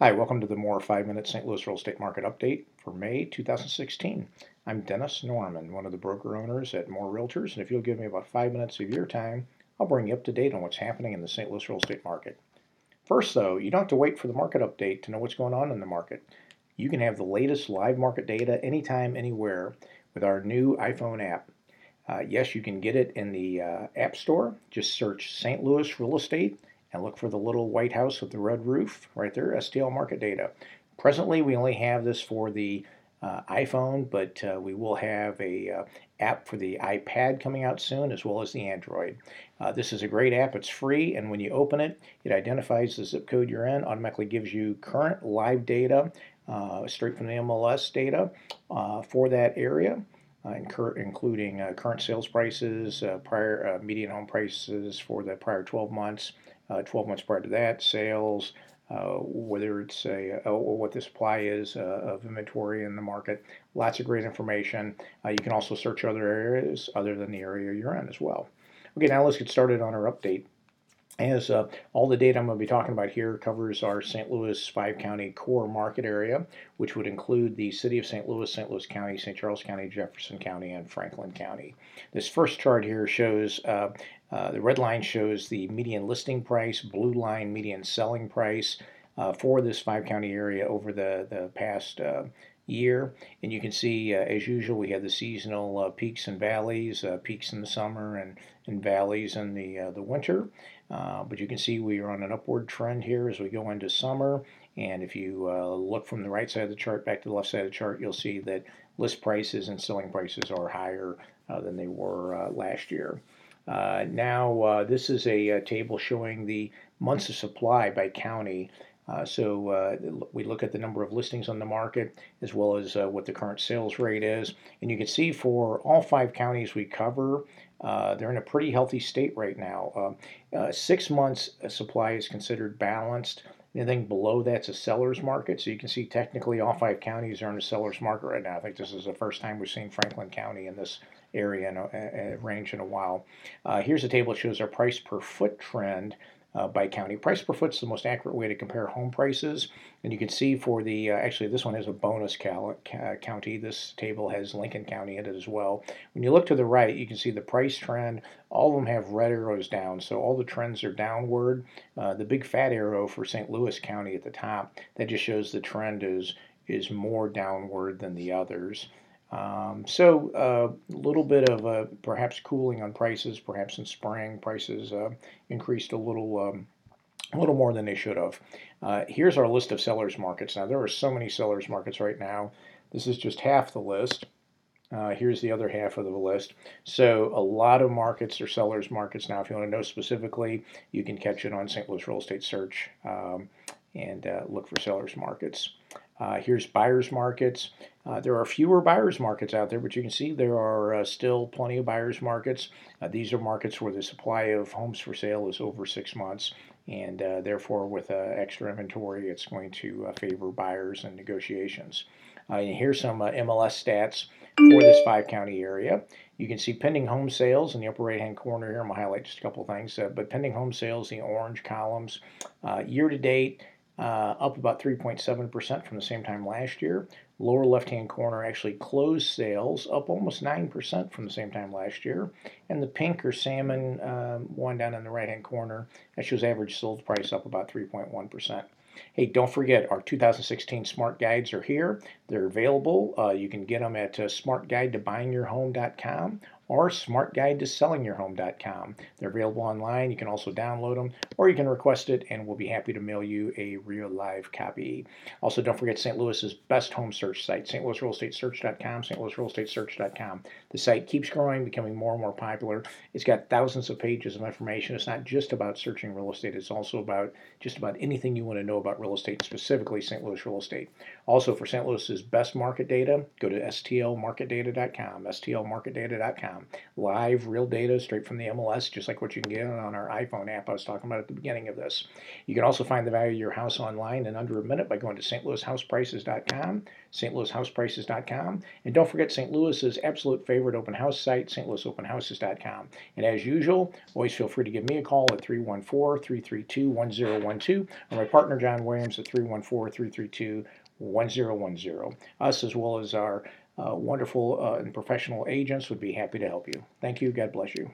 Hi, welcome to the More 5 Minute St. Louis Real Estate Market Update for May 2016. I'm Dennis Norman, one of the broker owners at More Realtors, and if you'll give me about 5 minutes of your time, I'll bring you up to date on what's happening in the St. Louis real estate market. First, though, you don't have to wait for the market update to know what's going on in the market. You can have the latest live market data anytime, anywhere with our new iPhone app. Uh, yes, you can get it in the uh, App Store. Just search St. Louis Real Estate and look for the little white house with the red roof right there, STL market data. Presently, we only have this for the uh, iPhone, but uh, we will have a uh, app for the iPad coming out soon, as well as the Android. Uh, this is a great app. It's free, and when you open it, it identifies the zip code you're in, automatically gives you current live data, uh, straight from the MLS data uh, for that area. Including current sales prices, prior median home prices for the prior 12 months, uh, 12 months prior to that, sales, uh, whether it's a, uh, what the supply is uh, of inventory in the market. Lots of great information. Uh, you can also search other areas other than the area you're in as well. Okay, now let's get started on our update. As uh, all the data I'm going to be talking about here covers our St. Louis five county core market area, which would include the city of St. Louis, St. Louis County, St. Charles County, Jefferson County, and Franklin County. This first chart here shows uh, uh, the red line shows the median listing price, blue line median selling price uh, for this five county area over the, the past uh, year. And you can see, uh, as usual, we have the seasonal uh, peaks and valleys, uh, peaks in the summer and, and valleys in the, the winter. but you can see we are on an upward trend here as we go into summer. And if you look from the right side of the chart back to the left side of the chart, you'll see that list prices and selling prices are higher than they were last year. Uh, now, uh, this is a, a, table showing the months of supply by county. Uh, so uh, we look at the number of listings on the market as well as uh, what the current sales rate is. And you can see for all five counties we cover, uh, they're in a pretty healthy state right now. six months supply is considered balanced. Anything below that's a seller's market. So you can see technically all five counties are in a seller's market right now. I think this is the first time we've seen Franklin County in this area in a, a range in a while. Uh, here's a table that shows our price per foot trend uh, by county. Price per foot is the most accurate way to compare home prices. And you can see for the, uh, actually this one has a bonus cal- ca- county. This table has Lincoln County in it as well. When you look to the right, you can see the price trend. All of them have red arrows down, so all the trends are downward. Uh, the big fat arrow for St. Louis County at the top, that just shows the trend is, is more downward than the others. Um, so uh, a little bit of uh, perhaps cooling on prices, perhaps in spring prices uh, increased a little, um, a little more than they should have. Uh, here's our list of sellers markets. Now there are so many sellers markets right now. This is just half the list. Uh, here's the other half of the list. So a lot of markets are sellers markets now. If you want to know specifically, you can catch it on St. Louis Real Estate Search um, and uh, look for sellers markets. Uh, here's buyers markets. Uh, there are fewer buyers markets out there, but you can see there are uh, still plenty of buyers markets. Uh, these are markets where the supply of homes for sale is over six months, and uh, therefore, with uh, extra inventory, it's going to favor buyers and negotiations. and here's some MLS stats for this five county area. You can see pending home sales in the upper right hand corner here. I'm going to highlight just a couple things. but pending home sales, the orange columns, year to date, uh, up about 3.7% from the same time last year. Lower left hand corner actually closed sales up almost 9% from the same time last year. And the pink or salmon um, one down in the right hand corner, that shows average sold price up about 3.1%. Hey, don't forget our 2016 Smart Guides are here. They're available. Uh, you can get them at uh, smartguidetobuyingyourhome.com or smartguidetosellingyourhome.com. They're available online. You can also download them or you can request it and we'll be happy to mail you a real live copy. Also, don't forget St. Louis's best home search site, stlouisrealestatesearch.com, stlouisrealestatesearch.com. The site keeps growing, becoming more and more popular. It's got thousands of pages of information. It's not just about searching real estate, it's also about just about anything you want to know about real estate, specifically St. Louis real estate. Also, for St. Louis's best market data, go to stlmarketdata.com, stlmarketdata.com StreetLoisHousing.com. Live, real data straight from the MLS, just like what you can get on our iPhone app I was talking about at the beginning of this. You can also find the value of your house online in under a minute by going to stlouishouseprices.com, stlouishouseprices.com, and don't forget St. Louis's absolute favorite open house site, stlouisopenhouses.com. And as usual, always feel free to give me a call at 314 332 1012 or my partner John Williams at 314 332 1010. Us, as well as our wonderful uh, and professional agents, would be happy to help you. Thank you. God bless you.